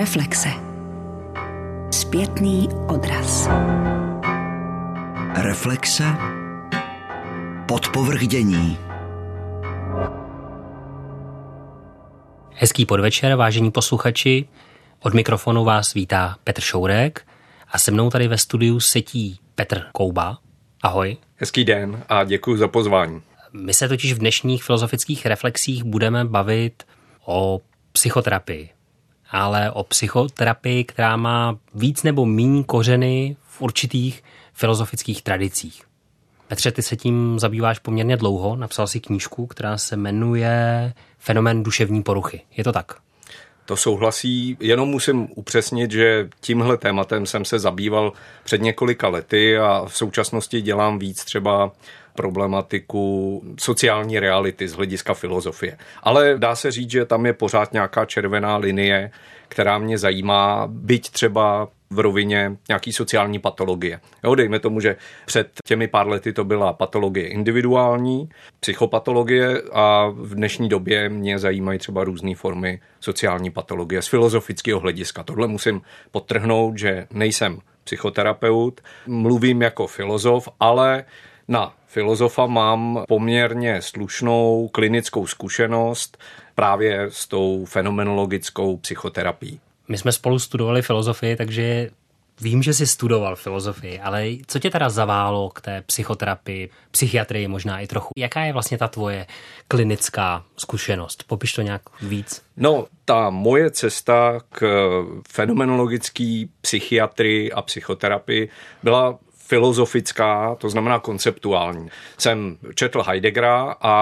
Reflexe. Zpětný odraz. Reflexe. Podpovrdění. Hezký podvečer, vážení posluchači. Od mikrofonu vás vítá Petr Šourek a se mnou tady ve studiu setí Petr Kouba. Ahoj. Hezký den a děkuji za pozvání. My se totiž v dnešních filozofických reflexích budeme bavit o psychoterapii, ale o psychoterapii, která má víc nebo méně kořeny v určitých filozofických tradicích. Petře, ty se tím zabýváš poměrně dlouho, napsal si knížku, která se jmenuje Fenomen duševní poruchy. Je to tak? To souhlasí, jenom musím upřesnit, že tímhle tématem jsem se zabýval před několika lety a v současnosti dělám víc třeba problematiku sociální reality z hlediska filozofie. Ale dá se říct, že tam je pořád nějaká červená linie, která mě zajímá, byť třeba v rovině nějaký sociální patologie. Jo, dejme tomu, že před těmi pár lety to byla patologie individuální, psychopatologie a v dnešní době mě zajímají třeba různé formy sociální patologie z filozofického hlediska. Tohle musím podtrhnout, že nejsem psychoterapeut, mluvím jako filozof, ale na filozofa mám poměrně slušnou klinickou zkušenost právě s tou fenomenologickou psychoterapií. My jsme spolu studovali filozofii, takže vím, že jsi studoval filozofii, ale co tě teda zaválo k té psychoterapii, psychiatrii možná i trochu? Jaká je vlastně ta tvoje klinická zkušenost? Popiš to nějak víc. No, ta moje cesta k fenomenologické psychiatrii a psychoterapii byla filozofická, to znamená konceptuální. Jsem četl Heideggera a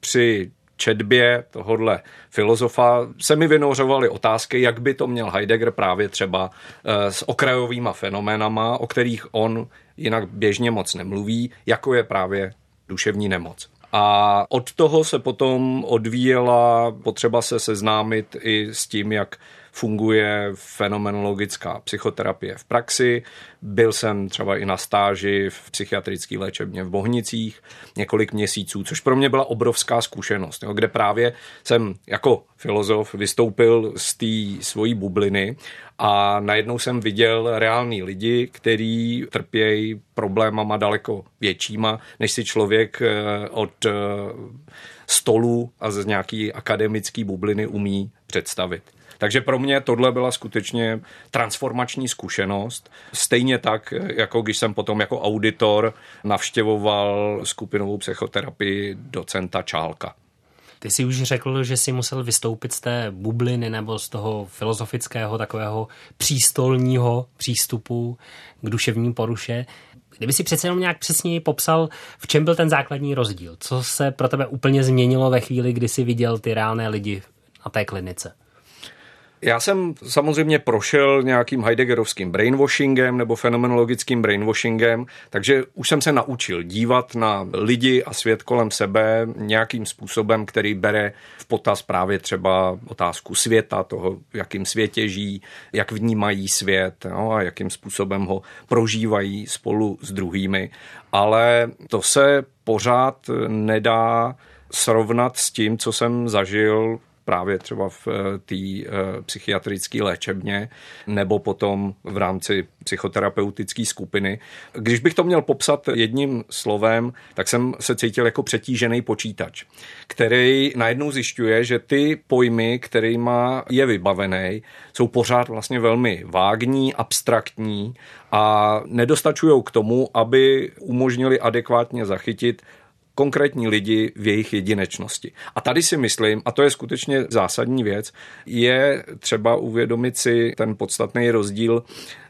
při četbě tohodle filozofa se mi vynořovaly otázky, jak by to měl Heidegger právě třeba eh, s okrajovými fenoménama, o kterých on jinak běžně moc nemluví, jako je právě duševní nemoc. A od toho se potom odvíjela potřeba se seznámit i s tím, jak funguje fenomenologická psychoterapie v praxi. Byl jsem třeba i na stáži v psychiatrické léčebně v Bohnicích několik měsíců, což pro mě byla obrovská zkušenost, jo, kde právě jsem jako filozof vystoupil z té svojí bubliny a najednou jsem viděl reální lidi, kteří trpějí problémama daleko většíma, než si člověk eh, od eh, stolu a z nějaký akademický bubliny umí představit. Takže pro mě tohle byla skutečně transformační zkušenost. Stejně tak, jako když jsem potom jako auditor navštěvoval skupinovou psychoterapii docenta Čálka. Ty jsi už řekl, že jsi musel vystoupit z té bubliny nebo z toho filozofického takového přístolního přístupu k duševní poruše. Kdyby si přece jenom nějak přesněji popsal, v čem byl ten základní rozdíl? Co se pro tebe úplně změnilo ve chvíli, kdy jsi viděl ty reálné lidi na té klinice? Já jsem samozřejmě prošel nějakým Heideggerovským brainwashingem nebo fenomenologickým brainwashingem, takže už jsem se naučil dívat na lidi a svět kolem sebe nějakým způsobem, který bere v potaz právě třeba otázku světa, toho, v jakým světě žijí, jak vnímají svět no, a jakým způsobem ho prožívají spolu s druhými. Ale to se pořád nedá srovnat s tím, co jsem zažil právě třeba v eh, té eh, psychiatrické léčebně nebo potom v rámci psychoterapeutické skupiny. Když bych to měl popsat jedním slovem, tak jsem se cítil jako přetížený počítač, který najednou zjišťuje, že ty pojmy, kterýma je vybavený, jsou pořád vlastně velmi vágní, abstraktní a nedostačují k tomu, aby umožnili adekvátně zachytit konkrétní lidi v jejich jedinečnosti. A tady si myslím, a to je skutečně zásadní věc, je třeba uvědomit si ten podstatný rozdíl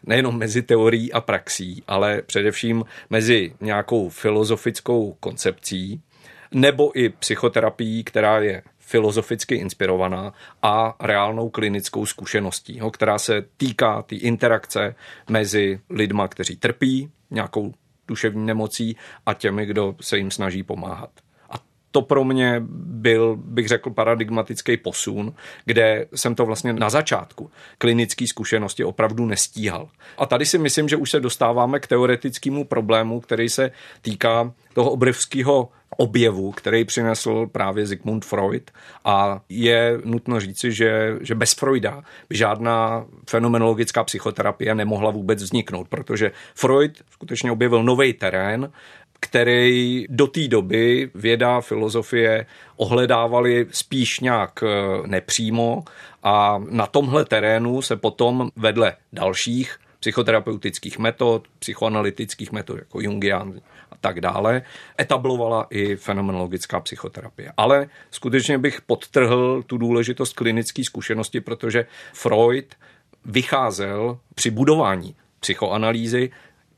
nejenom mezi teorií a praxí, ale především mezi nějakou filozofickou koncepcí nebo i psychoterapií, která je filozoficky inspirovaná a reálnou klinickou zkušeností, která se týká té tý interakce mezi lidma, kteří trpí nějakou duševní nemocí a těmi, kdo se jim snaží pomáhat. To pro mě byl, bych řekl, paradigmatický posun, kde jsem to vlastně na začátku klinické zkušenosti opravdu nestíhal. A tady si myslím, že už se dostáváme k teoretickému problému, který se týká toho obrovského objevu, který přinesl právě Sigmund Freud a je nutno říci, že, že bez Freuda by žádná fenomenologická psychoterapie nemohla vůbec vzniknout, protože Freud skutečně objevil nový terén, který do té doby věda, filozofie ohledávali spíš nějak eh, nepřímo a na tomhle terénu se potom vedle dalších psychoterapeutických metod, psychoanalytických metod jako Jungian a tak dále, etablovala i fenomenologická psychoterapie. Ale skutečně bych podtrhl tu důležitost klinické zkušenosti, protože Freud vycházel při budování psychoanalýzy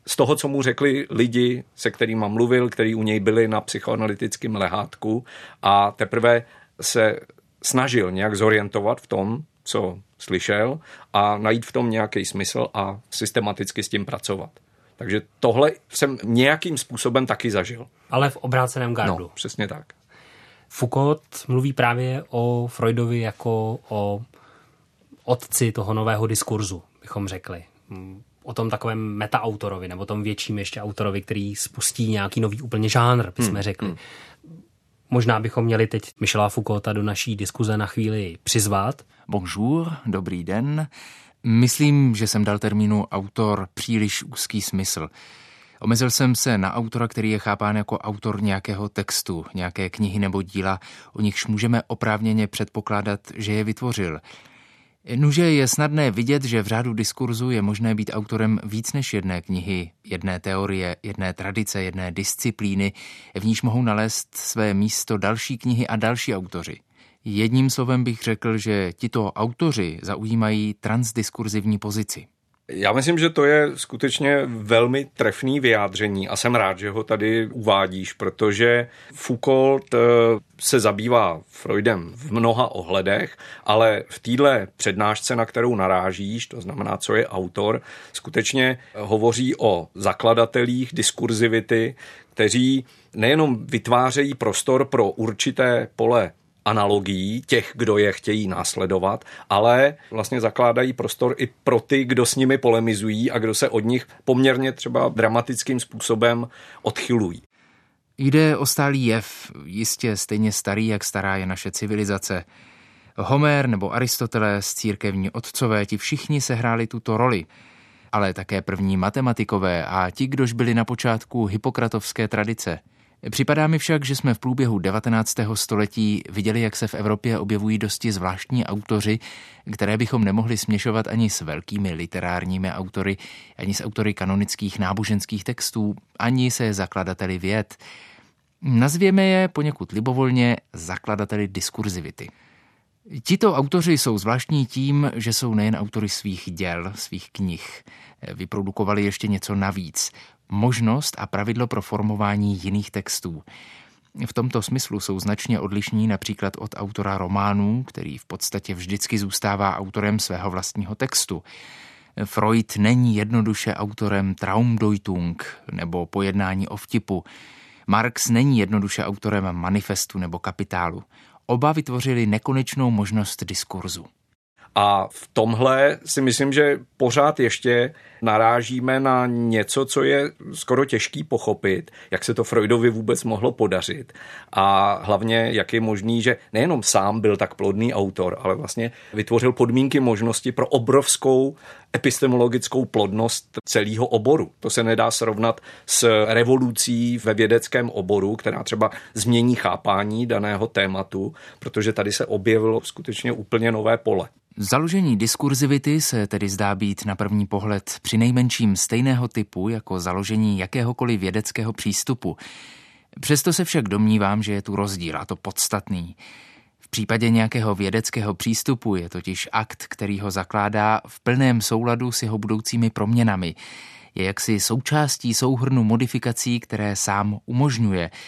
z toho, co mu řekli lidi, se kterými mluvil, kteří u něj byli na psychoanalytickém lehátku a teprve se snažil nějak zorientovat v tom, co slyšel a najít v tom nějaký smysl a systematicky s tím pracovat. Takže tohle jsem nějakým způsobem taky zažil. Ale v obráceném gardu. No, přesně tak. Foucault mluví právě o Freudovi jako o otci toho nového diskurzu, bychom řekli o tom takovém metaautorovi, nebo tom větším ještě autorovi, který spustí nějaký nový úplně žánr, bychom hmm. řekli. Hmm. Možná bychom měli teď Michela Foucaulta do naší diskuze na chvíli přizvat. Bonjour, dobrý den. Myslím, že jsem dal termínu autor příliš úzký smysl. Omezil jsem se na autora, který je chápán jako autor nějakého textu, nějaké knihy nebo díla, o nichž můžeme oprávněně předpokládat, že je vytvořil. Nuže je snadné vidět, že v řádu diskurzu je možné být autorem víc než jedné knihy, jedné teorie, jedné tradice, jedné disciplíny, v níž mohou nalézt své místo další knihy a další autoři. Jedním slovem bych řekl, že tito autoři zaujímají transdiskurzivní pozici. Já myslím, že to je skutečně velmi trefný vyjádření a jsem rád, že ho tady uvádíš, protože Foucault eh, se zabývá Freudem v mnoha ohledech, ale v téhle přednášce, na kterou narážíš, to znamená, co je autor, skutečně hovoří o zakladatelích diskurzivity, kteří nejenom vytvářejí prostor pro určité pole analogií těch, kdo je chtějí následovat, ale vlastně zakládají prostor i pro ty, kdo s nimi polemizují a kdo se od nich poměrně třeba dramatickým způsobem odchylují. Jde o stálý jev, jistě stejně starý, jak stará je naše civilizace. Homer nebo Aristoteles, církevní otcové, ti všichni sehráli tuto roli, ale také první matematikové a ti, kdož byli na počátku hypokratovské tradice – Připadá mi však, že jsme v průběhu 19. století viděli, jak se v Evropě objevují dosti zvláštní autoři, které bychom nemohli směšovat ani s velkými literárními autory, ani s autory kanonických náboženských textů, ani se zakladateli věd. Nazvěme je poněkud libovolně zakladateli diskurzivity. Tito autoři jsou zvláštní tím, že jsou nejen autory svých děl, svých knih. Vyprodukovali ještě něco navíc možnost a pravidlo pro formování jiných textů. V tomto smyslu jsou značně odlišní například od autora románů, který v podstatě vždycky zůstává autorem svého vlastního textu. Freud není jednoduše autorem Traumdeutung nebo pojednání o vtipu. Marx není jednoduše autorem manifestu nebo kapitálu. Oba vytvořili nekonečnou možnost diskurzu. A v tomhle si myslím, že pořád ještě narážíme na něco, co je skoro těžký pochopit, jak se to Freudovi vůbec mohlo podařit. A hlavně, jak je možný, že nejenom sám byl tak plodný autor, ale vlastně vytvořil podmínky možnosti pro obrovskou epistemologickou plodnost celého oboru. To se nedá srovnat s revolucí ve vědeckém oboru, která třeba změní chápání daného tématu, protože tady se objevilo skutečně úplně nové pole. Založení diskurzivity se tedy zdá být na první pohled při nejmenším stejného typu jako založení jakéhokoliv vědeckého přístupu. Přesto se však domnívám, že je tu rozdíl, a to podstatný. V případě nějakého vědeckého přístupu je totiž akt, který ho zakládá v plném souladu s jeho budoucími proměnami. Je jaksi součástí souhrnu modifikací, které sám umožňuje –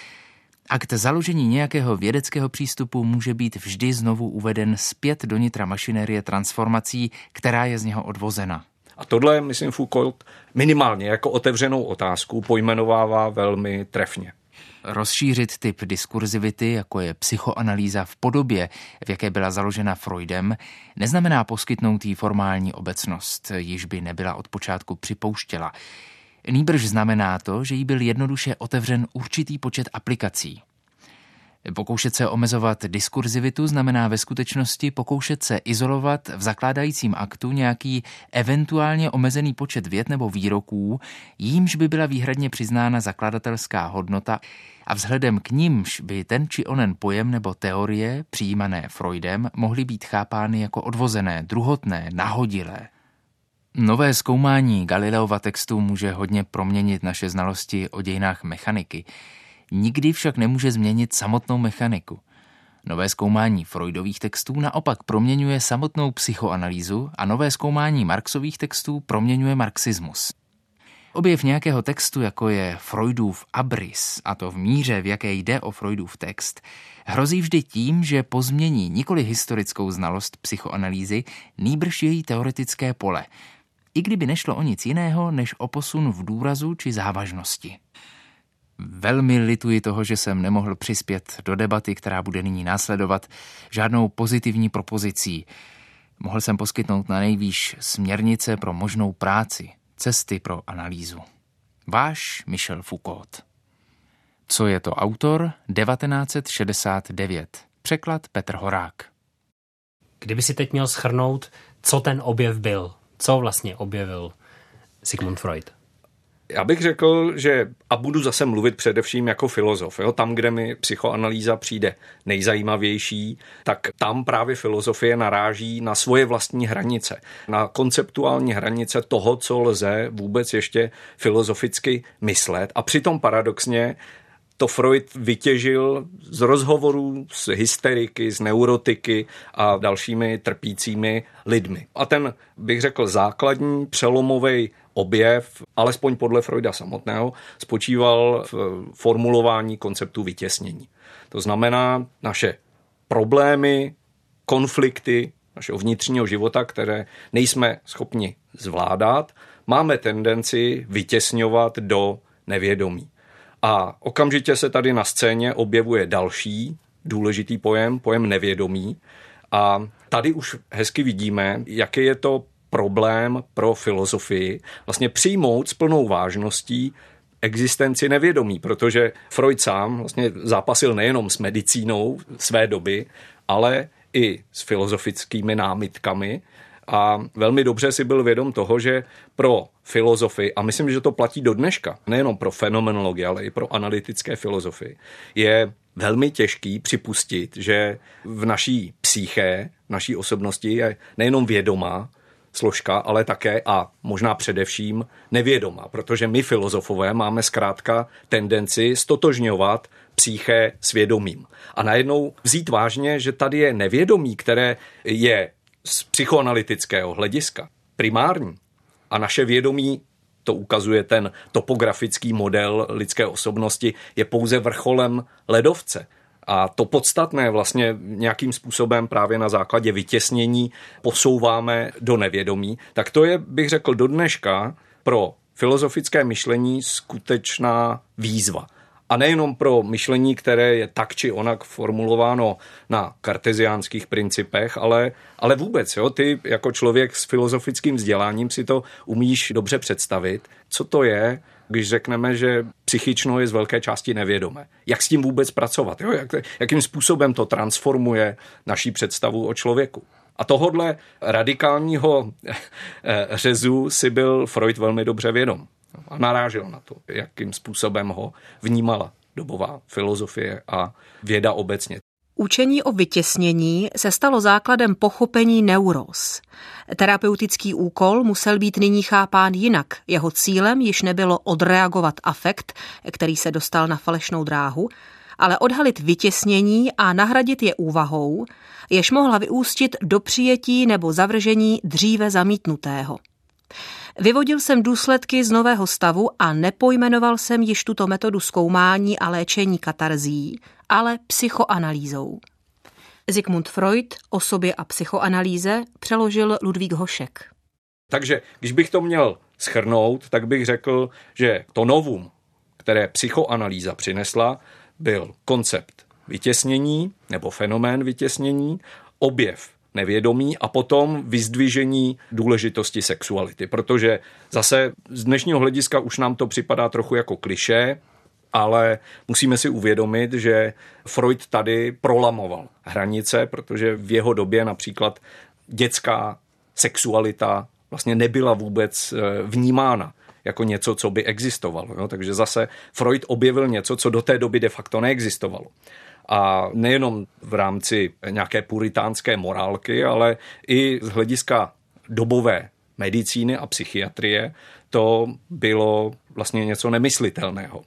Akt založení nějakého vědeckého přístupu může být vždy znovu uveden zpět do nitra mašinérie transformací, která je z něho odvozena. A tohle, myslím, Foucault minimálně jako otevřenou otázku pojmenovává velmi trefně. Rozšířit typ diskurzivity, jako je psychoanalýza v podobě, v jaké byla založena Freudem, neznamená poskytnout jí formální obecnost, již by nebyla od počátku připouštěla. Nýbrž znamená to, že jí byl jednoduše otevřen určitý počet aplikací. Pokoušet se omezovat diskurzivitu znamená ve skutečnosti pokoušet se izolovat v zakládajícím aktu nějaký eventuálně omezený počet vět nebo výroků, jímž by byla výhradně přiznána zakladatelská hodnota a vzhledem k nímž by ten či onen pojem nebo teorie, přijímané Freudem, mohly být chápány jako odvozené, druhotné, nahodilé. Nové zkoumání Galileova textu může hodně proměnit naše znalosti o dějinách mechaniky. Nikdy však nemůže změnit samotnou mechaniku. Nové zkoumání Freudových textů naopak proměňuje samotnou psychoanalýzu a nové zkoumání Marxových textů proměňuje marxismus. Objev nějakého textu, jako je Freudův abris, a to v míře, v jaké jde o Freudův text, hrozí vždy tím, že pozmění nikoli historickou znalost psychoanalýzy, nýbrž její teoretické pole, i kdyby nešlo o nic jiného, než o posun v důrazu či závažnosti. Velmi lituji toho, že jsem nemohl přispět do debaty, která bude nyní následovat, žádnou pozitivní propozicí. Mohl jsem poskytnout na nejvýš směrnice pro možnou práci, cesty pro analýzu. Váš Michel Foucault. Co je to autor? 1969. Překlad Petr Horák. Kdyby si teď měl schrnout, co ten objev byl, co vlastně objevil Sigmund Freud? Já bych řekl, že a budu zase mluvit především jako filozof. Jo? Tam, kde mi psychoanalýza přijde nejzajímavější, tak tam právě filozofie naráží na svoje vlastní hranice, na konceptuální hranice toho, co lze vůbec ještě filozoficky myslet. A přitom paradoxně to Freud vytěžil z rozhovorů s hysteriky, s neurotiky a dalšími trpícími lidmi. A ten, bych řekl, základní přelomový objev, alespoň podle Freuda samotného, spočíval v formulování konceptu vytěsnění. To znamená naše problémy, konflikty našeho vnitřního života, které nejsme schopni zvládat, máme tendenci vytěsňovat do nevědomí. A okamžitě se tady na scéně objevuje další důležitý pojem, pojem nevědomí. A tady už hezky vidíme, jaký je to problém pro filozofii vlastně přijmout s plnou vážností existenci nevědomí, protože Freud sám vlastně zápasil nejenom s medicínou své doby, ale i s filozofickými námitkami a velmi dobře si byl vědom toho, že pro filozofy, a myslím, že to platí do dneška, nejenom pro fenomenologii, ale i pro analytické filozofii, je velmi těžký připustit, že v naší psyché, naší osobnosti je nejenom vědomá, složka, ale také a možná především nevědomá, protože my filozofové máme zkrátka tendenci stotožňovat psyché svědomím. A najednou vzít vážně, že tady je nevědomí, které je z psychoanalytického hlediska primární a naše vědomí to ukazuje ten topografický model lidské osobnosti, je pouze vrcholem ledovce. A to podstatné vlastně nějakým způsobem právě na základě vytěsnění posouváme do nevědomí, tak to je, bych řekl, do dneška pro filozofické myšlení skutečná výzva. A nejenom pro myšlení, které je tak či onak formulováno na karteziánských principech, ale, ale vůbec, jo, ty jako člověk s filozofickým vzděláním si to umíš dobře představit, co to je, když řekneme, že psychično je z velké části nevědomé. Jak s tím vůbec pracovat? Jo? Jak, jakým způsobem to transformuje naší představu o člověku? A tohodle radikálního řezu si byl Freud velmi dobře vědom a narážel na to, jakým způsobem ho vnímala dobová filozofie a věda obecně. Učení o vytěsnění se stalo základem pochopení neuros. Terapeutický úkol musel být nyní chápán jinak. Jeho cílem již nebylo odreagovat afekt, který se dostal na falešnou dráhu, ale odhalit vytěsnění a nahradit je úvahou, jež mohla vyústit do přijetí nebo zavržení dříve zamítnutého. Vyvodil jsem důsledky z nového stavu a nepojmenoval jsem již tuto metodu zkoumání a léčení katarzí, ale psychoanalýzou. Sigmund Freud o sobě a psychoanalýze přeložil Ludvík Hošek. Takže když bych to měl schrnout, tak bych řekl, že to novum, které psychoanalýza přinesla, byl koncept vytěsnění nebo fenomén vytěsnění, objev nevědomí a potom vyzdvižení důležitosti sexuality. Protože zase z dnešního hlediska už nám to připadá trochu jako kliše, ale musíme si uvědomit, že Freud tady prolamoval hranice, protože v jeho době například dětská sexualita vlastně nebyla vůbec eh, vnímána jako něco, co by existovalo. Jo? Takže zase Freud objevil něco, co do té doby de facto neexistovalo. A nejenom v rámci nějaké puritánské morálky, ale i z hlediska dobové medicíny a psychiatrie to bylo vlastně něco nemyslitelného.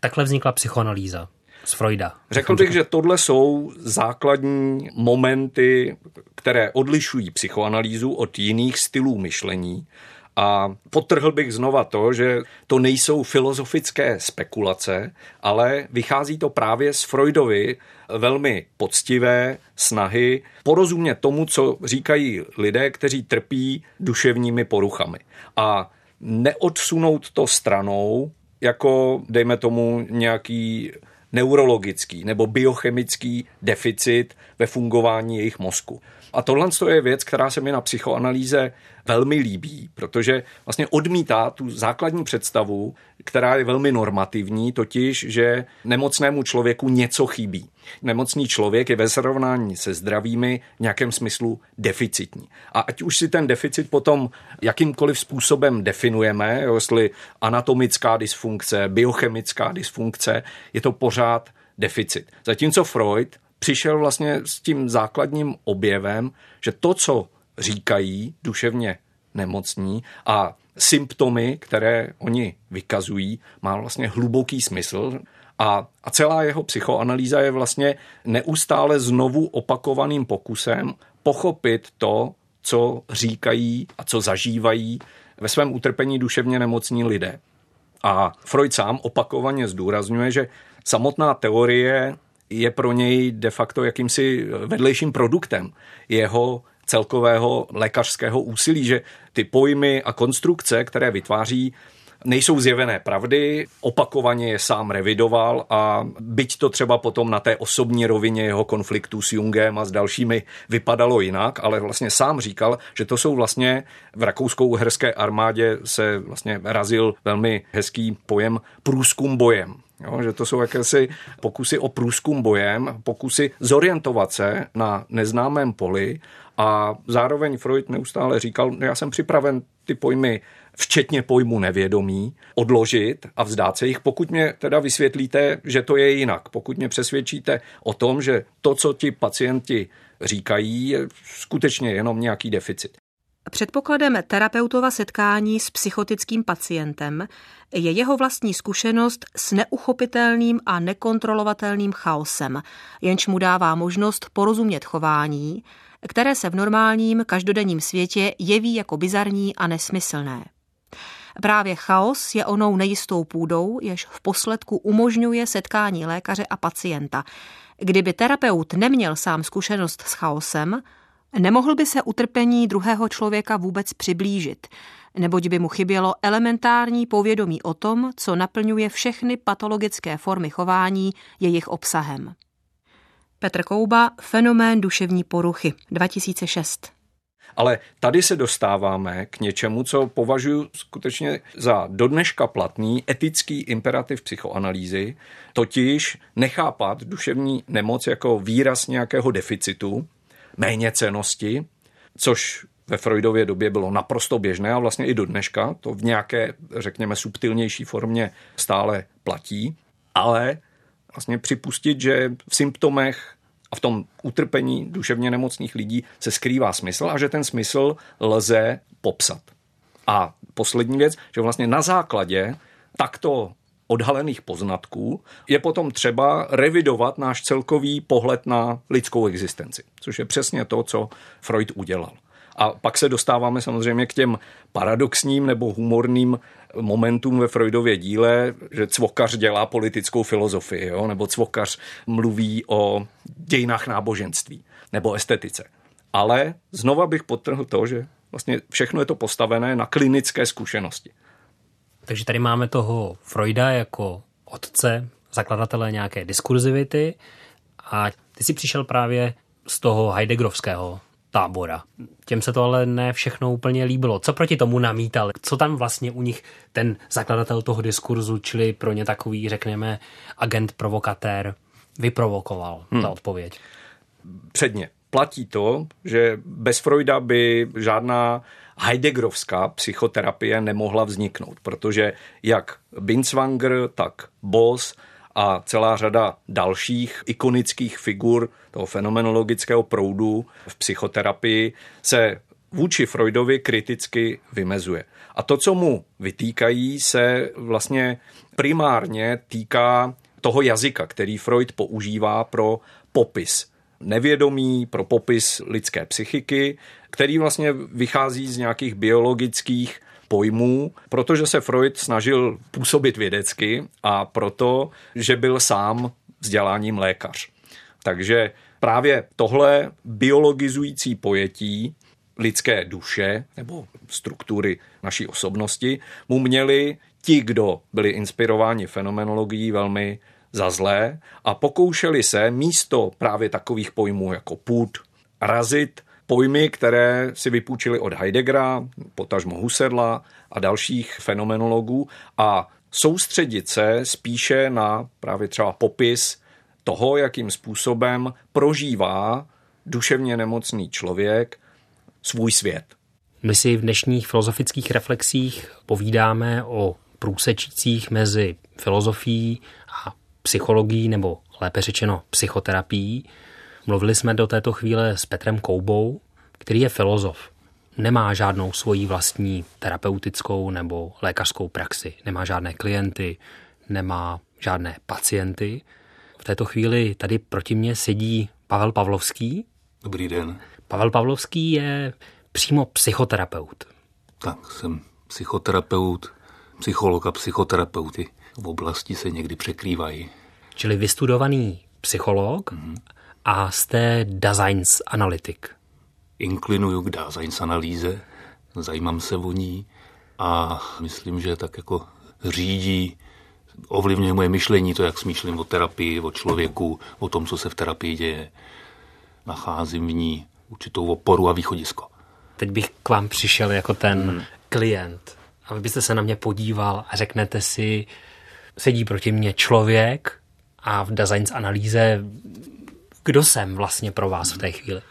Takhle vznikla psychoanalýza z Freuda. Řekl bych, že tohle jsou základní momenty, které odlišují psychoanalýzu od jiných stylů myšlení a potrhl bych znova to, že to nejsou filozofické spekulace, ale vychází to právě z Freudovy velmi poctivé snahy porozumět tomu, co říkají lidé, kteří trpí duševními poruchami. A neodsunout to stranou, jako dejme tomu nějaký neurologický nebo biochemický deficit ve fungování jejich mozku. A tohle je věc, která se mi na psychoanalýze velmi líbí, protože vlastně odmítá tu základní představu, která je velmi normativní, totiž, že nemocnému člověku něco chybí. Nemocný člověk je ve srovnání se zdravými v nějakém smyslu deficitní. A ať už si ten deficit potom jakýmkoliv způsobem definujeme, jestli anatomická dysfunkce, biochemická dysfunkce, je to pořád deficit. Zatímco Freud přišel vlastně s tím základním objevem, že to, co říkají duševně nemocní a symptomy, které oni vykazují, má vlastně hluboký smysl a, a celá jeho psychoanalýza je vlastně neustále znovu opakovaným pokusem pochopit to, co říkají a co zažívají ve svém utrpení duševně nemocní lidé. A Freud sám opakovaně zdůrazňuje, že samotná teorie je pro něj de facto jakýmsi vedlejším produktem jeho celkového lékařského úsilí, že ty pojmy a konstrukce, které vytváří, nejsou zjevené pravdy, opakovaně je sám revidoval a byť to třeba potom na té osobní rovině jeho konfliktu s Jungem a s dalšími vypadalo jinak, ale vlastně sám říkal, že to jsou vlastně v rakouskou-uherské armádě se vlastně razil velmi hezký pojem průzkum bojem. Jo, že to jsou jakési pokusy o průzkum bojem, pokusy zorientovat se na neznámém poli a zároveň Freud neustále říkal, já jsem připraven ty pojmy včetně pojmu nevědomí, odložit a vzdát se jich, pokud mě teda vysvětlíte, že to je jinak. Pokud mě přesvědčíte o tom, že to, co ti pacienti říkají, je skutečně jenom nějaký deficit. Předpokladem terapeutova setkání s psychotickým pacientem je jeho vlastní zkušenost s neuchopitelným a nekontrolovatelným chaosem, jenž mu dává možnost porozumět chování, které se v normálním každodenním světě jeví jako bizarní a nesmyslné. Právě chaos je onou nejistou půdou, jež v posledku umožňuje setkání lékaře a pacienta. Kdyby terapeut neměl sám zkušenost s chaosem, nemohl by se utrpení druhého člověka vůbec přiblížit, neboť by mu chybělo elementární povědomí o tom, co naplňuje všechny patologické formy chování jejich obsahem. Petr Kouba, Fenomén duševní poruchy, 2006. Ale tady se dostáváme k něčemu, co považuji skutečně za dodneška platný etický imperativ psychoanalýzy, totiž nechápat duševní nemoc jako výraz nějakého deficitu, méněcenosti, což ve Freudově době bylo naprosto běžné a vlastně i do dneška to v nějaké, řekněme, subtilnější formě stále platí, ale vlastně připustit, že v symptomech a v tom utrpení duševně nemocných lidí se skrývá smysl a že ten smysl lze popsat. A poslední věc, že vlastně na základě takto odhalených poznatků je potom třeba revidovat náš celkový pohled na lidskou existenci, což je přesně to, co Freud udělal. A pak se dostáváme samozřejmě k těm paradoxním nebo humorným momentům ve Freudově díle, že cvokař dělá politickou filozofii, jo? nebo cvokař mluví o dějinách náboženství nebo estetice. Ale znova bych potrhl to, že vlastně všechno je to postavené na klinické zkušenosti. Takže tady máme toho Freuda jako otce, zakladatele nějaké diskurzivity a ty si přišel právě z toho Heideggerovského tábora. Těm se to ale ne všechno úplně líbilo. Co proti tomu namítal? Co tam vlastně u nich ten zakladatel toho diskurzu, čili pro ně takový, řekněme, agent provokatér, vyprovokoval hmm. ta odpověď? Předně. Platí to, že bez Freuda by žádná Heideggerovská psychoterapie nemohla vzniknout, protože jak Binswanger, tak Boss a celá řada dalších ikonických figur toho fenomenologického proudu v psychoterapii se vůči Freudovi kriticky vymezuje. A to, co mu vytýkají, se vlastně primárně týká toho jazyka, který Freud používá pro popis nevědomí, pro popis lidské psychiky, který vlastně vychází z nějakých biologických pojmů, protože se Freud snažil působit vědecky a proto, že byl sám vzděláním lékař. Takže právě tohle biologizující pojetí lidské duše nebo struktury naší osobnosti mu měli ti, kdo byli inspirováni fenomenologií, velmi za zlé a pokoušeli se místo právě takových pojmů jako půd, razit pojmy, které si vypůjčili od Heideggera, potažmo Husserla a dalších fenomenologů a soustředit se spíše na právě třeba popis toho, jakým způsobem prožívá duševně nemocný člověk svůj svět. My si v dnešních filozofických reflexích povídáme o průsečících mezi filozofií a psychologií, nebo lépe řečeno psychoterapií. Mluvili jsme do této chvíle s Petrem Koubou, který je filozof. Nemá žádnou svoji vlastní terapeutickou nebo lékařskou praxi. Nemá žádné klienty, nemá žádné pacienty. V této chvíli tady proti mně sedí Pavel Pavlovský. Dobrý den. Pavel Pavlovský je přímo psychoterapeut. Tak, jsem psychoterapeut, psycholog a psychoterapeuty v oblasti se někdy překrývají. Čili vystudovaný psycholog mm-hmm. A jste Daseins analytik. Inklinuju k Daseins analýze, zajímám se o ní a myslím, že tak jako řídí, ovlivňuje moje myšlení, to, jak smýšlím o terapii, o člověku, o tom, co se v terapii děje. Nacházím v ní určitou oporu a východisko. Teď bych k vám přišel jako ten hmm. klient a vy byste se na mě podíval a řeknete si, sedí proti mně člověk a v design analýze, kdo jsem vlastně pro vás v té chvíli?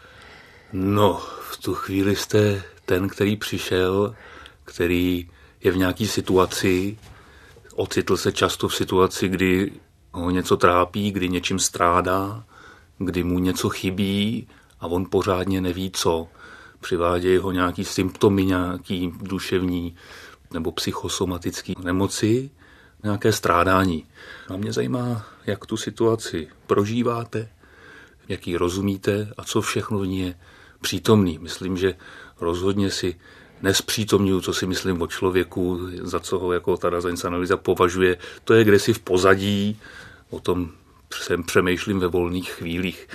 No, v tu chvíli jste ten, který přišel, který je v nějaké situaci, ocitl se často v situaci, kdy ho něco trápí, kdy něčím strádá, kdy mu něco chybí a on pořádně neví co. Přivádějí ho nějaký symptomy, nějaký duševní nebo psychosomatický nemoci nějaké strádání. A mě zajímá, jak tu situaci prožíváte, jak ji rozumíte a co všechno v ní je přítomný. Myslím, že rozhodně si nespřítomňuju, co si myslím o člověku, za co ho jako ta Dazaňs analýza považuje. To je kde si v pozadí, o tom jsem přemýšlím ve volných chvílích.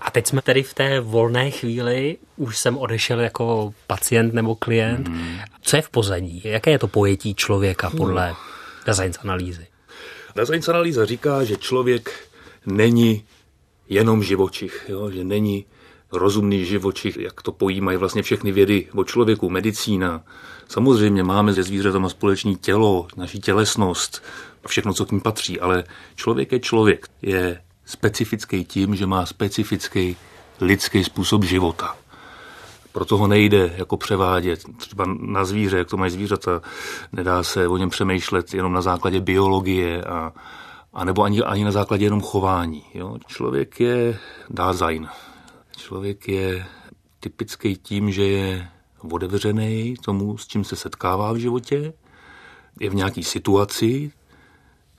A teď jsme tedy v té volné chvíli, už jsem odešel jako pacient nebo klient. Mm. Co je v pozadí? Jaké je to pojetí člověka podle no Daseins analýzy? Daseins analýza říká, že člověk není jenom živočich, jo? že není rozumný živočich, jak to pojímají vlastně všechny vědy o člověku, medicína. Samozřejmě máme ze zvířatama společné tělo, naší tělesnost a všechno, co k ní patří, ale člověk je člověk. Je specifický tím, že má specifický lidský způsob života. Proto ho nejde jako převádět třeba na zvíře, jak to mají zvířata. Nedá se o něm přemýšlet jenom na základě biologie a, a nebo ani, ani na základě jenom chování. Jo? Člověk je Dasein. Člověk je typický tím, že je otevřený tomu, s čím se setkává v životě, je v nějaké situaci,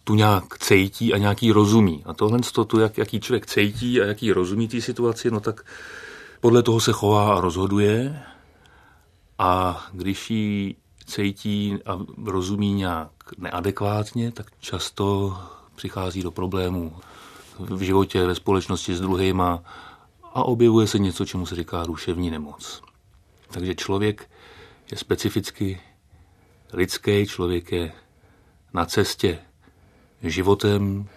tu nějak cejtí a nějaký rozumí. A tohle, to, jak, jaký člověk cejtí a jaký rozumí té situaci, no tak podle toho se chová a rozhoduje a když ji cítí a rozumí nějak neadekvátně, tak často přichází do problémů v životě, ve společnosti s druhýma a objevuje se něco, čemu se říká duševní nemoc. Takže člověk je specificky lidský, člověk je na cestě životem,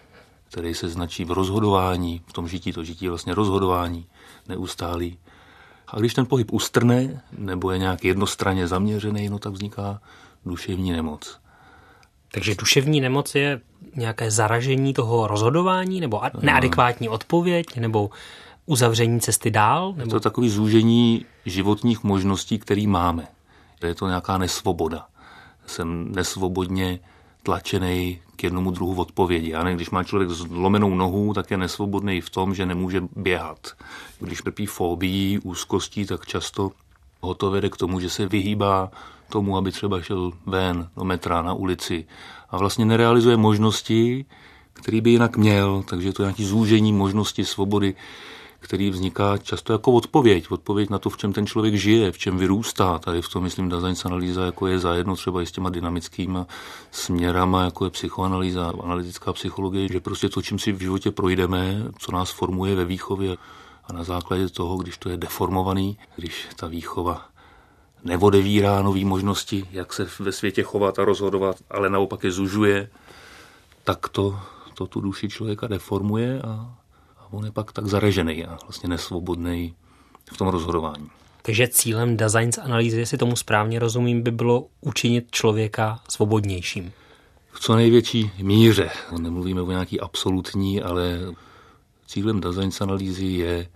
který se značí v rozhodování, v tom žití, to žití vlastně rozhodování neustálý. A když ten pohyb ustrne, nebo je nějak jednostranně zaměřený, no tak vzniká duševní nemoc. Takže duševní nemoc je nějaké zaražení toho rozhodování, nebo neadekvátní odpověď, nebo uzavření cesty dál? Nebo... Je to takový zúžení životních možností, které máme. Je to nějaká nesvoboda. Jsem nesvobodně tlačený k jednomu druhu odpovědi. Já ne, když má člověk zlomenou nohu, tak je nesvobodný v tom, že nemůže běhat. Když trpí fobií, úzkostí, tak často ho to vede k tomu, že se vyhýbá tomu, aby třeba šel ven do metra na ulici a vlastně nerealizuje možnosti, který by jinak měl, takže to je nějaký zúžení možnosti svobody, který vzniká často jako odpověď. Odpověď na to, v čem ten člověk žije, v čem vyrůstá. Tady v tom, myslím, Dazaňs analýza jako je zajedno třeba i s těma dynamickými směrama, jako je psychoanalýza, analytická psychologie, že prostě to, čím si v životě projdeme, co nás formuje ve výchově a na základě toho, když to je deformovaný, když ta výchova nevodevírá nové možnosti, jak se ve světě chovat a rozhodovat, ale naopak je zužuje, tak to, to tu duši člověka deformuje a on je pak tak zarežený a vlastně nesvobodný v tom rozhodování. Takže cílem design analýzy, jestli tomu správně rozumím, by bylo učinit člověka svobodnějším. V co největší míře. Nemluvíme o nějaký absolutní, ale cílem design analýzy je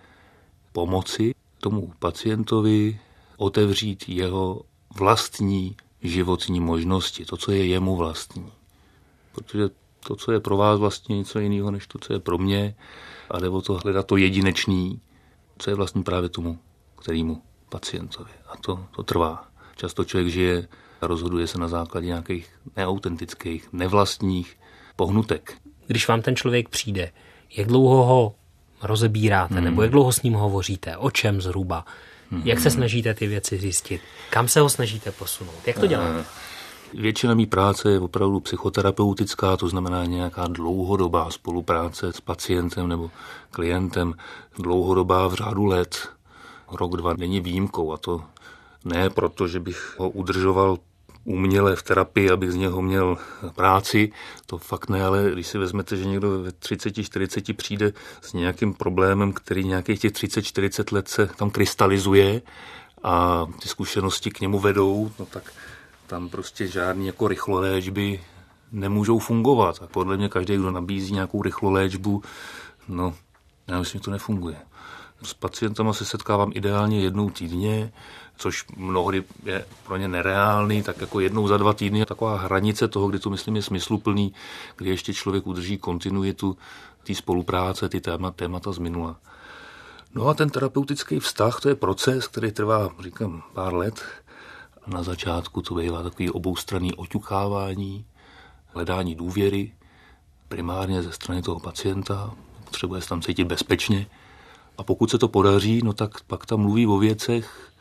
pomoci tomu pacientovi otevřít jeho vlastní životní možnosti, to, co je jemu vlastní. Protože to, co je pro vás vlastně něco jiného, než to, co je pro mě, a jde o to hledat to jedinečný, co je vlastně právě tomu, kterýmu pacientovi. A to, to trvá. Často člověk žije a rozhoduje se na základě nějakých neautentických, nevlastních pohnutek. Když vám ten člověk přijde, jak dlouho ho rozebíráte, hmm. nebo jak dlouho s ním hovoříte, o čem zhruba. Jak se snažíte ty věci zjistit, kam se ho snažíte posunout, jak to děláte? Většina mý práce je opravdu psychoterapeutická, to znamená nějaká dlouhodobá spolupráce s pacientem nebo klientem, dlouhodobá v řádu let. Rok, dva není výjimkou a to ne proto, že bych ho udržoval uměle v terapii, abych z něho měl práci, to fakt ne, ale když si vezmete, že někdo ve 30, 40 přijde s nějakým problémem, který nějakých těch 30, 40 let se tam krystalizuje a ty zkušenosti k němu vedou, no tak tam prostě žádný jako rychloléčby nemůžou fungovat. A podle mě každý, kdo nabízí nějakou rychloléčbu, no, já myslím, že to nefunguje. S pacientama se setkávám ideálně jednou týdně, což mnohdy je pro ně nereálný, tak jako jednou za dva týdny je taková hranice toho, kdy to myslím je smysluplný, kdy ještě člověk udrží kontinuitu té spolupráce, ty téma, témata z minula. No a ten terapeutický vztah, to je proces, který trvá, říkám, pár let, na začátku to bývá takový oboustranný oťukávání, hledání důvěry, primárně ze strany toho pacienta, potřebuje se tam cítit bezpečně. A pokud se to podaří, no tak pak tam mluví o věcech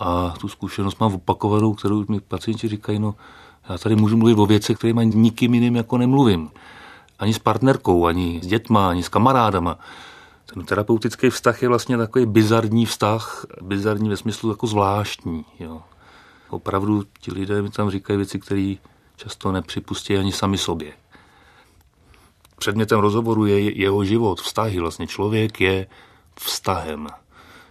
a tu zkušenost mám opakovanou, kterou mi pacienti říkají, no já tady můžu mluvit o věcech, které mám nikým jiným jako nemluvím. Ani s partnerkou, ani s dětma, ani s kamarádama. Ten terapeutický vztah je vlastně takový bizarní vztah, bizarní ve smyslu jako zvláštní. Jo opravdu ti lidé mi tam říkají věci, které často nepřipustí ani sami sobě. Předmětem rozhovoru je jeho život, vztahy. Vlastně člověk je vztahem.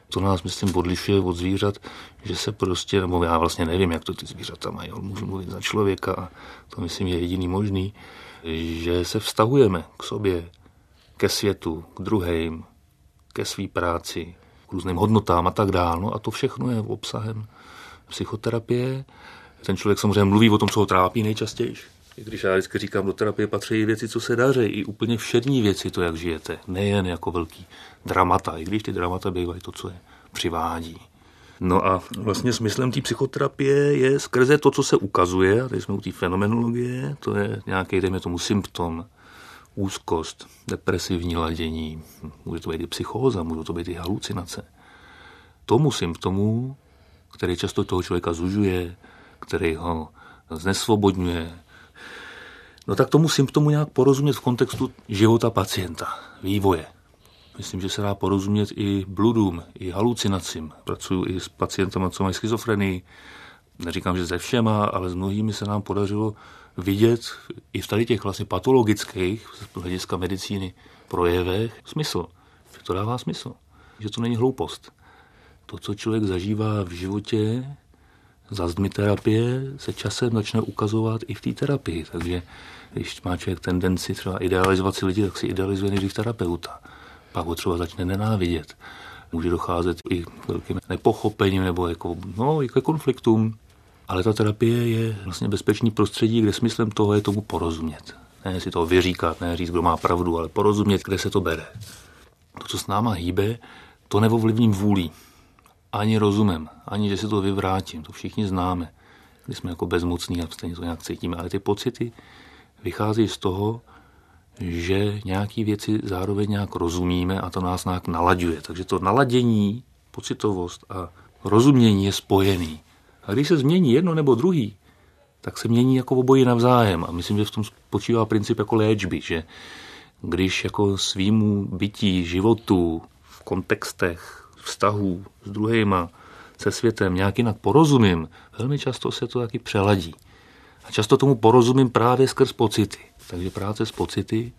To nás, myslím, odlišuje od zvířat, že se prostě, nebo já vlastně nevím, jak to ty zvířata mají, ale můžu mluvit za člověka a to myslím je jediný možný, že se vztahujeme k sobě, ke světu, k druhým, ke své práci, k různým hodnotám a tak dále. No a to všechno je obsahem psychoterapie. Ten člověk samozřejmě mluví o tom, co ho trápí nejčastěji. I když já vždycky říkám, do terapie patří věci, co se daří, i úplně všední věci, to, jak žijete, nejen jako velký dramata, i když ty dramata bývají to, co je přivádí. No a vlastně smyslem té psychoterapie je skrze to, co se ukazuje, a tady jsme u té fenomenologie, to je nějaký, dejme tomu, symptom, úzkost, depresivní ladění, může to být i psychóza, může to být i halucinace. Tomu symptomu který často toho člověka zužuje, který ho znesvobodňuje. No tak tomu symptomu nějak porozumět v kontextu života pacienta, vývoje. Myslím, že se dá porozumět i bludům, i halucinacím. Pracuji i s pacientama, co mají schizofrenii. Neříkám, že se všema, ale s mnohými se nám podařilo vidět i v tady těch vlastně patologických z hlediska medicíny projevech smysl. Že to dává smysl. Že to není hloupost. To, co člověk zažívá v životě, za zdmi terapie se časem začne ukazovat i v té terapii. Takže když má člověk tendenci třeba idealizovat si lidi, tak si idealizuje nejdřív terapeuta. Pak ho třeba začne nenávidět. Může docházet i k velkým nepochopením nebo jako, no, i ke konfliktům. Ale ta terapie je vlastně bezpečný prostředí, kde smyslem toho je tomu porozumět. Ne si to vyříkat, ne říct, kdo má pravdu, ale porozumět, kde se to bere. To, co s náma hýbe, to nevovlivním vůlí ani rozumem, ani že si to vyvrátím, to všichni známe, když jsme jako bezmocní a stejně to nějak cítíme, ale ty pocity vychází z toho, že nějaké věci zároveň nějak rozumíme a to nás nějak nalaďuje. Takže to naladění, pocitovost a rozumění je spojený. A když se změní jedno nebo druhý, tak se mění jako obojí navzájem. A myslím, že v tom spočívá princip jako léčby, že když jako svýmu bytí, životu, v kontextech, vztahů s druhýma, se světem nějak jinak porozumím, velmi často se to taky přeladí. A často tomu porozumím právě skrz pocity. Takže práce s pocity,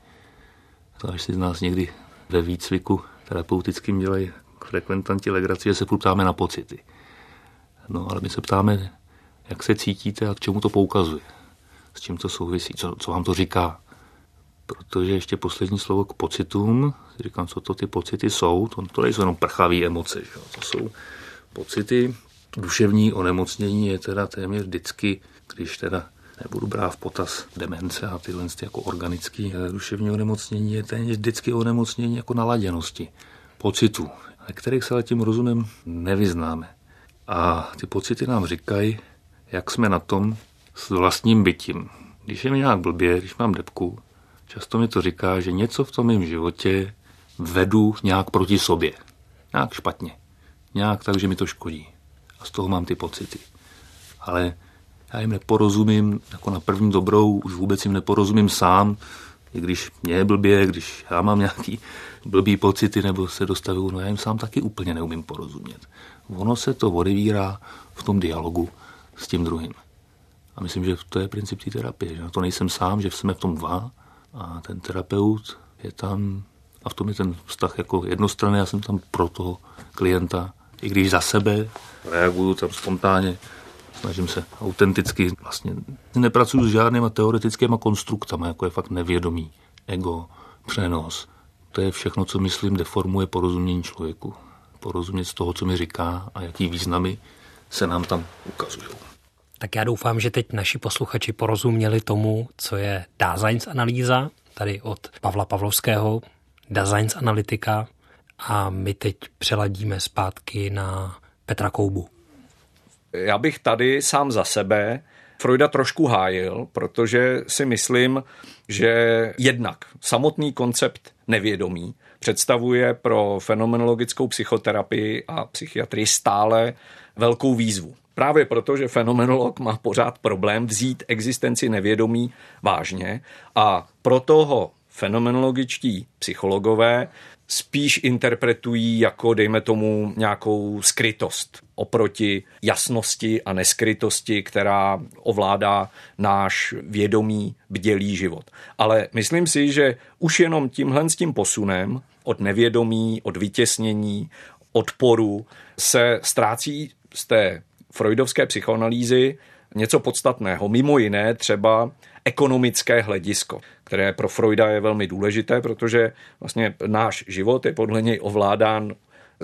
až si z nás někdy ve výcviku terapeutickým dělají frekventanti legraci, že se ptáme na pocity. No ale my se ptáme, jak se cítíte a k čemu to poukazuje. S čím to souvisí, co, co vám to říká. Protože ještě poslední slovo k pocitům, říkám, co to ty pocity jsou, to, to nejsou jenom prchavé emoce, že? to jsou pocity, duševní onemocnění je teda téměř vždycky, když teda nebudu brát v potaz demence a tyhle jako organický duševní onemocnění, je téměř vždycky onemocnění jako naladěnosti, pocitů, na kterých se ale tím rozumem nevyznáme. A ty pocity nám říkají, jak jsme na tom s vlastním bytím. Když je mi nějak blbě, když mám depku, často mi to říká, že něco v tom mém životě vedu nějak proti sobě. Nějak špatně. Nějak tak, že mi to škodí. A z toho mám ty pocity. Ale já jim neporozumím jako na první dobrou, už vůbec jim neporozumím sám, i když mě je blbě, když já mám nějaký blbý pocity nebo se dostavuju, no já jim sám taky úplně neumím porozumět. Ono se to odevírá v tom dialogu s tím druhým. A myslím, že to je princip té terapie, že na to nejsem sám, že jsme v tom dva a ten terapeut je tam a v tom je ten vztah jako jednostranný, já jsem tam pro toho klienta, i když za sebe reaguju tam spontánně, snažím se autenticky, vlastně nepracuju s žádnýma teoretickými konstruktama, jako je fakt nevědomí, ego, přenos. To je všechno, co myslím, deformuje porozumění člověku. Porozumět z toho, co mi říká a jaký významy se nám tam ukazují. Tak já doufám, že teď naši posluchači porozuměli tomu, co je Daseins analýza, tady od Pavla Pavlovského, Daseins analytika a my teď přeladíme zpátky na Petra Koubu. Já bych tady sám za sebe Freuda trošku hájil, protože si myslím, že jednak samotný koncept nevědomí představuje pro fenomenologickou psychoterapii a psychiatrii stále velkou výzvu. Právě proto, že fenomenolog má pořád problém vzít existenci nevědomí vážně a proto ho fenomenologičtí psychologové spíš interpretují jako, dejme tomu, nějakou skrytost oproti jasnosti a neskrytosti, která ovládá náš vědomý, bdělý život. Ale myslím si, že už jenom tímhle s tím posunem od nevědomí, od vytěsnění, odporu se ztrácí z té freudovské psychoanalýzy něco podstatného. Mimo jiné třeba ekonomické hledisko, které pro Freuda je velmi důležité, protože vlastně náš život je podle něj ovládán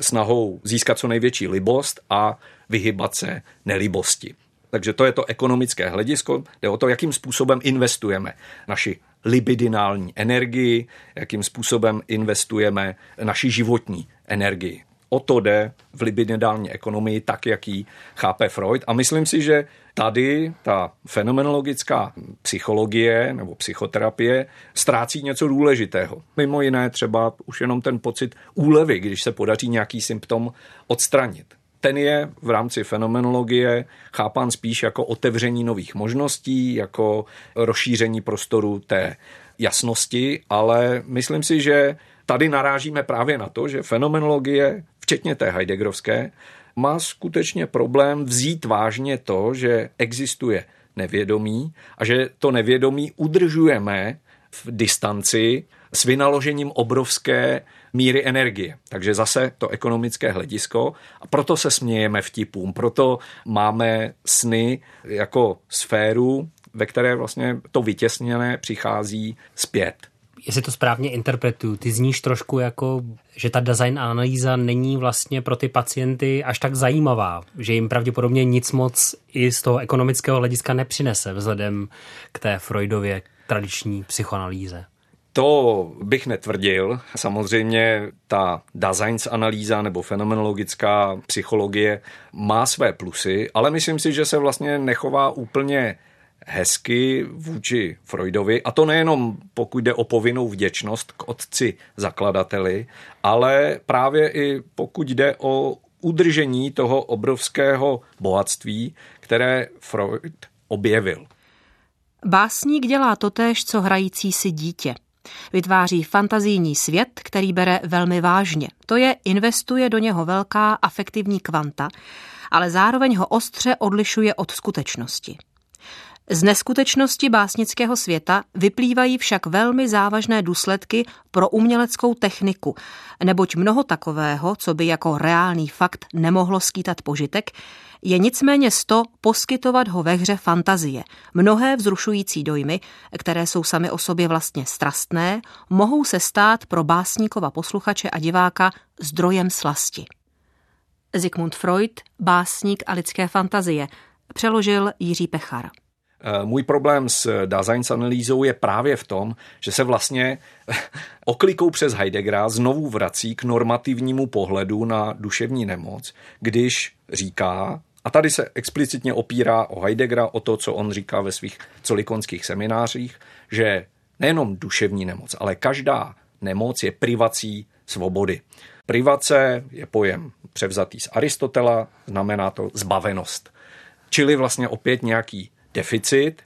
snahou získat co největší libost a vyhybat se nelibosti. Takže to je to ekonomické hledisko, jde o to, jakým způsobem investujeme naši libidinální energii, jakým způsobem investujeme naši životní energii. O to jde v libidinální ekonomii, tak jak ji chápe Freud. A myslím si, že tady ta fenomenologická psychologie nebo psychoterapie ztrácí něco důležitého. Mimo jiné třeba už jenom ten pocit úlevy, když se podaří nějaký symptom odstranit. Ten je v rámci fenomenologie chápán spíš jako otevření nových možností, jako rozšíření prostoru té jasnosti, ale myslím si, že tady narážíme právě na to, že fenomenologie, včetně té Heideggerovské, má skutečně problém vzít vážně to, že existuje nevědomí a že to nevědomí udržujeme v distanci s vynaložením obrovské míry energie. Takže zase to ekonomické hledisko. A proto se smějeme vtipům, proto máme sny jako sféru, ve které vlastně to vytěsněné přichází zpět jestli to správně interpretuju, ty zníš trošku jako, že ta design analýza není vlastně pro ty pacienty až tak zajímavá, že jim pravděpodobně nic moc i z toho ekonomického hlediska nepřinese vzhledem k té Freudově tradiční psychoanalýze. To bych netvrdil. Samozřejmě ta Daseins analýza nebo fenomenologická psychologie má své plusy, ale myslím si, že se vlastně nechová úplně hezky vůči Freudovi, a to nejenom pokud jde o povinnou vděčnost k otci zakladateli, ale právě i pokud jde o udržení toho obrovského bohatství, které Freud objevil. Básník dělá totéž, co hrající si dítě. Vytváří fantazijní svět, který bere velmi vážně. To je, investuje do něho velká afektivní kvanta, ale zároveň ho ostře odlišuje od skutečnosti. Z neskutečnosti básnického světa vyplývají však velmi závažné důsledky pro uměleckou techniku, neboť mnoho takového, co by jako reálný fakt nemohlo skýtat požitek, je nicméně sto poskytovat ho ve hře fantazie. Mnohé vzrušující dojmy, které jsou sami o sobě vlastně strastné, mohou se stát pro básníkova posluchače a diváka zdrojem slasti. Sigmund Freud, básník a lidské fantazie, přeložil Jiří Pechar. Eh, můj problém s Daseins analýzou je právě v tom, že se vlastně oklikou přes Heideggera znovu vrací k normativnímu pohledu na duševní nemoc, když říká, a tady se explicitně opírá o Heideggera, o to, co on říká ve svých colikonských seminářích, že nejenom duševní nemoc, ale každá nemoc je privací svobody. Privace je pojem převzatý z Aristotela, znamená to zbavenost. Čili vlastně opět nějaký deficit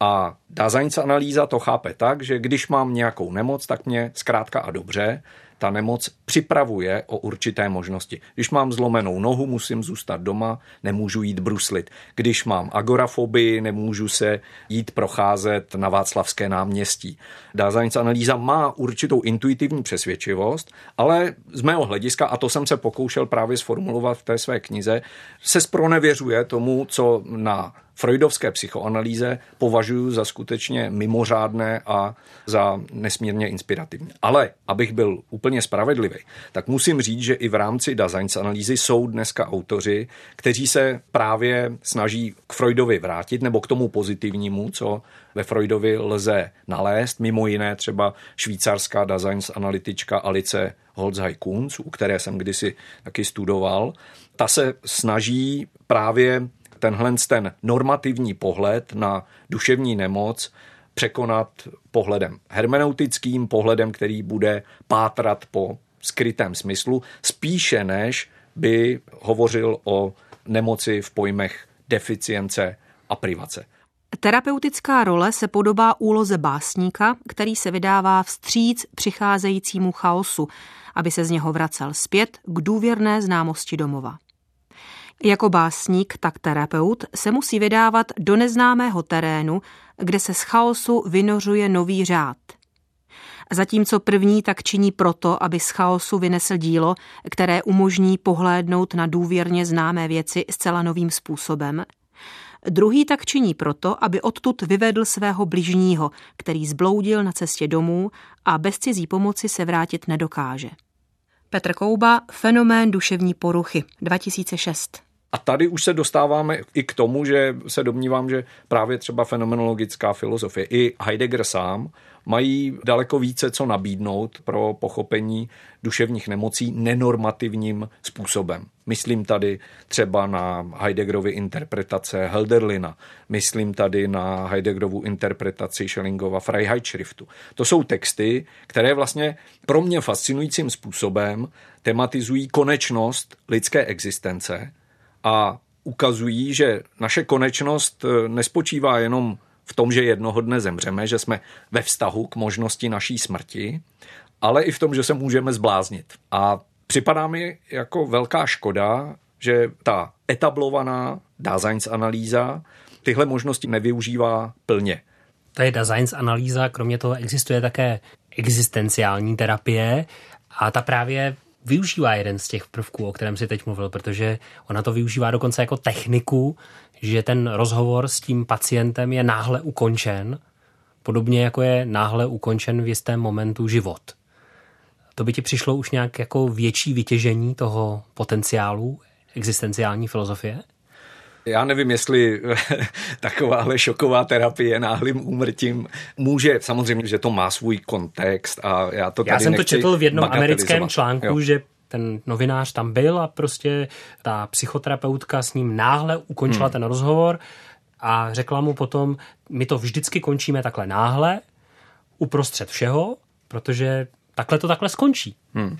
a Daseins analýza to chápe tak, že když mám nějakou nemoc, tak mě zkrátka a dobře ta nemoc připravuje o určité možnosti. Když mám zlomenou nohu, musím zůstat doma, nemůžu jít bruslit. Když mám agorafobii, nemůžu se jít procházet na Václavské náměstí. Daseins analýza má určitou intuitivní přesvědčivost, ale z mého hlediska, a to jsem se pokoušel právě sformulovat v té své knize, se spronevěřuje tomu, co na freudovské psychoanalýze považuji za skutečně mimořádné a za nesmírně inspirativní. Ale abych byl úplně spravedlivý, tak musím říct, že i v rámci Daseins analýzy jsou dneska autoři, kteří se právě snaží k Freudovi vrátit nebo k tomu pozitivnímu, co ve Freudovi lze nalézt, mimo jiné třeba švýcarská Daseins analytička Alice Holzhaj-Kunz, u které jsem kdysi taky studoval. Ta se snaží právě tenhle ten normativní pohled na duševní nemoc překonat pohledem hermeneutickým, pohledem, který bude pátrat po skrytém smyslu, spíše než by hovořil o nemoci v pojmech deficience a privace. Terapeutická role se podobá úloze básníka, který se vydává vstříc přicházejícímu chaosu, aby se z něho vracel zpět k důvěrné známosti domova. Jako básník, tak terapeut se musí vydávat do neznámého terénu, kde se z chaosu vynořuje nový řád. Zatímco první tak činí proto, aby z chaosu vynesl dílo, které umožní pohlédnout na důvěrně známé věci zcela novým způsobem, Druhý tak činí proto, aby odtud vyvedl svého bližního, který zbloudil na cestě domů a bez cizí pomoci se vrátit nedokáže. Petr Kouba, Fenomén duševní poruchy, 2006. A tady už se dostáváme i k tomu, že se domnívám, že právě třeba fenomenologická filozofie i Heidegger sám mají daleko více co nabídnout pro pochopení duševních nemocí nenormativním způsobem. Myslím tady třeba na Heideggerovy interpretace Helderlina, myslím tady na Heideggerovu interpretaci Schellingova Freiheitschriftu. To jsou texty, které vlastně pro mě fascinujícím způsobem tematizují konečnost lidské existence a ukazují, že naše konečnost eh, nespočívá jenom v tom, že jednoho dne zemřeme, že jsme ve vztahu k možnosti naší smrti, ale i v tom, že se můžeme zbláznit. A připadá mi jako velká škoda, že ta etablovaná Daseins analýza tyhle možnosti nevyužívá plně. To je Daseins analýza, kromě toho existuje také existenciální terapie a ta právě využívá jeden z těch prvků, o kterém si teď mluvil, protože ona to využívá dokonce jako techniku, že ten rozhovor s tím pacientem je náhle ukončen, podobně jako je náhle ukončen v jistém momentu život. To by ti přišlo už nějak jako větší vytěžení toho potenciálu existenciální filozofie? Já nevím, jestli takováhle šoková terapie náhlým úmrtím může, samozřejmě, že to má svůj kontext a já to tady Já jsem to četl v jednom americkém článku, jo. že ten novinář tam byl a prostě ta psychoterapeutka s ním náhle ukončila hmm. ten rozhovor a řekla mu potom, my to vždycky končíme takhle náhle, uprostřed všeho, protože takhle to takhle skončí. Hmm.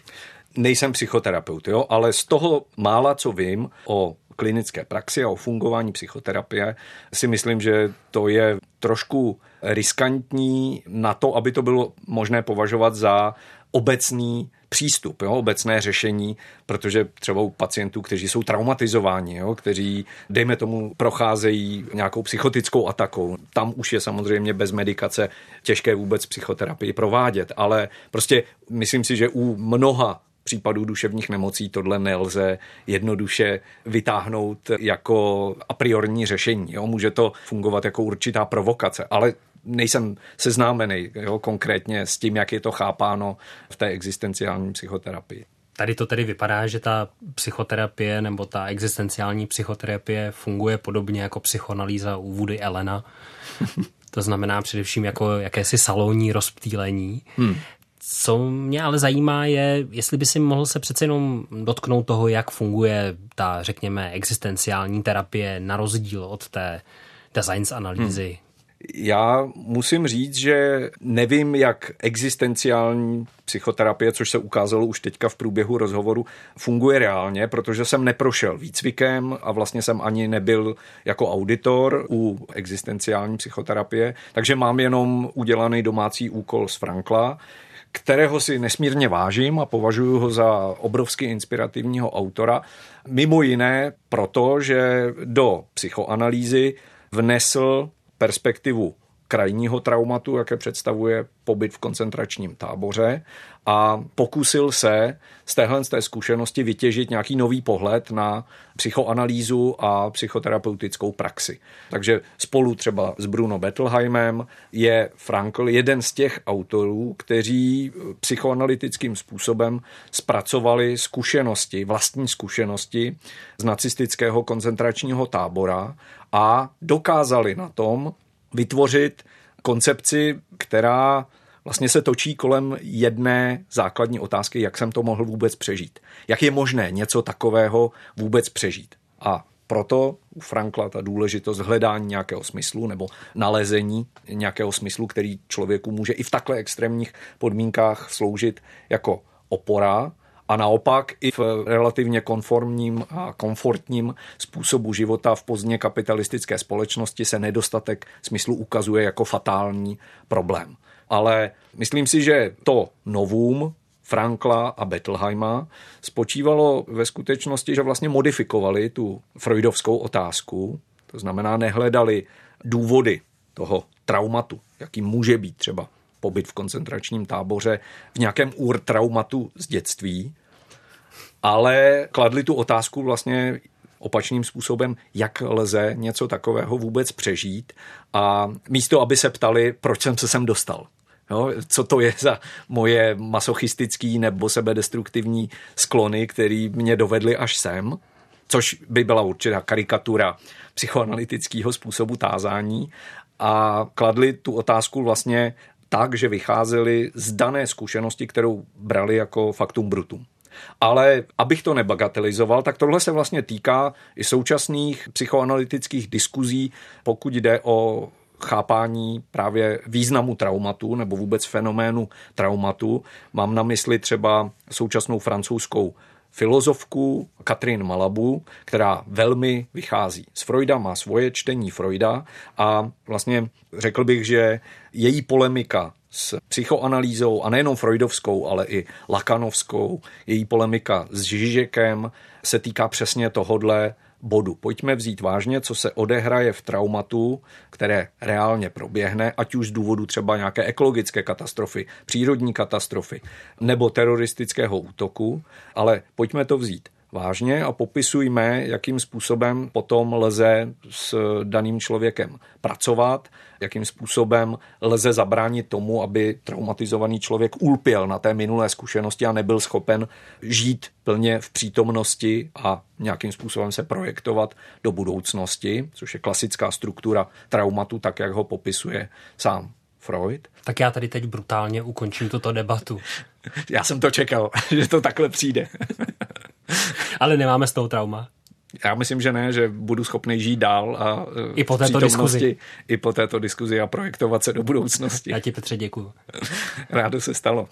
Nejsem psychoterapeut, jo, ale z toho mála, co vím o klinické praxi a o fungování psychoterapie, si myslím, že to je trošku riskantní na to, aby to bylo možné považovat za obecný přístup, jo, obecné řešení, protože třeba u pacientů, kteří jsou traumatizováni, jo, kteří, dejme tomu, procházejí nějakou psychotickou atakou, tam už je samozřejmě bez medikace těžké vůbec psychoterapii provádět, ale prostě myslím si, že u mnoha případů duševních nemocí tohle nelze jednoduše vytáhnout jako a priorní řešení. Jo? Může to fungovat jako určitá provokace, ale nejsem seznámený jo, konkrétně s tím, jak je to chápáno v té existenciální psychoterapii. Tady to tedy vypadá, že ta psychoterapie nebo ta existenciální psychoterapie funguje podobně jako psychoanalýza u Woody Elena. to znamená především jako jakési salonní rozptýlení. Hmm. Co mě ale zajímá je, jestli by si mohl se přece jenom dotknout toho, jak funguje ta, řekněme, existenciální terapie na rozdíl od té designs analýzy. Hmm. Já musím říct, že nevím, jak existenciální psychoterapie, což se ukázalo už teďka v průběhu rozhovoru, funguje reálně, protože jsem neprošel výcvikem a vlastně jsem ani nebyl jako auditor u existenciální psychoterapie, takže mám jenom udělaný domácí úkol z Frankla, kterého si nesmírně vážím a považuji ho za obrovsky inspirativního autora. Mimo jiné proto, že do psychoanalýzy vnesl perspektivu krajního traumatu, jaké představuje pobyt v koncentračním táboře a pokusil se z téhle z té zkušenosti vytěžit nějaký nový pohled na psychoanalýzu a psychoterapeutickou praxi. Takže spolu třeba s Bruno Bettelheimem je Frankl jeden z těch autorů, kteří psychoanalytickým způsobem zpracovali zkušenosti, vlastní zkušenosti z nacistického koncentračního tábora a dokázali na tom vytvořit koncepci, která vlastně se točí kolem jedné základní otázky, jak jsem to mohl vůbec přežít. Jak je možné něco takového vůbec přežít. A proto u Frankla ta důležitost hledání nějakého smyslu nebo nalezení nějakého smyslu, který člověku může i v takhle extrémních podmínkách sloužit jako opora, a naopak i v relativně konformním a komfortním způsobu života v pozdně kapitalistické společnosti se nedostatek smyslu ukazuje jako fatální problém. Ale myslím si, že to novum Frankla a Bettelheima spočívalo ve skutečnosti, že vlastně modifikovali tu freudovskou otázku, to znamená nehledali důvody toho traumatu, jaký může být třeba pobyt v koncentračním táboře v nějakém traumatu z dětství, ale kladli tu otázku vlastně opačným způsobem, jak lze něco takového vůbec přežít a místo, aby se ptali, proč jsem se sem dostal. Jo, co to je za moje masochistický nebo sebedestruktivní sklony, které mě dovedly až sem, což by byla určitá karikatura psychoanalytického způsobu tázání a kladli tu otázku vlastně tak, že vycházeli z dané zkušenosti, kterou brali jako faktum brutum. Ale abych to nebagatelizoval, tak tohle se vlastně týká i současných psychoanalytických diskuzí, pokud jde o chápání právě významu traumatu nebo vůbec fenoménu traumatu. Mám na mysli třeba současnou francouzskou filozofku Katrin Malabu, která velmi vychází z Freuda, má svoje čtení Freuda a vlastně řekl bych, že její polemika s psychoanalýzou a nejenom freudovskou, ale i lakanovskou, její polemika s Žižekem se týká přesně tohodle bodu. Pojďme vzít vážně, co se odehraje v traumatu, které reálně proběhne, ať už z důvodu třeba nějaké ekologické katastrofy, přírodní katastrofy nebo teroristického útoku, ale pojďme to vzít vážně a popisujme, jakým způsobem potom lze s daným člověkem pracovat, jakým způsobem lze zabránit tomu, aby traumatizovaný člověk ulpěl na té minulé zkušenosti a nebyl schopen žít plně v přítomnosti a nějakým způsobem se projektovat do budoucnosti, což je klasická struktura traumatu, tak jak ho popisuje sám Freud. Tak já tady teď brutálně ukončím tuto debatu. Já jsem to čekal, že to takhle přijde. Ale nemáme z toho trauma. Já myslím, že ne, že budu schopný žít dál a I po této diskuzi. I po této diskuzi a projektovat se do budoucnosti. Já ti Petře děkuju. Rádo se stalo.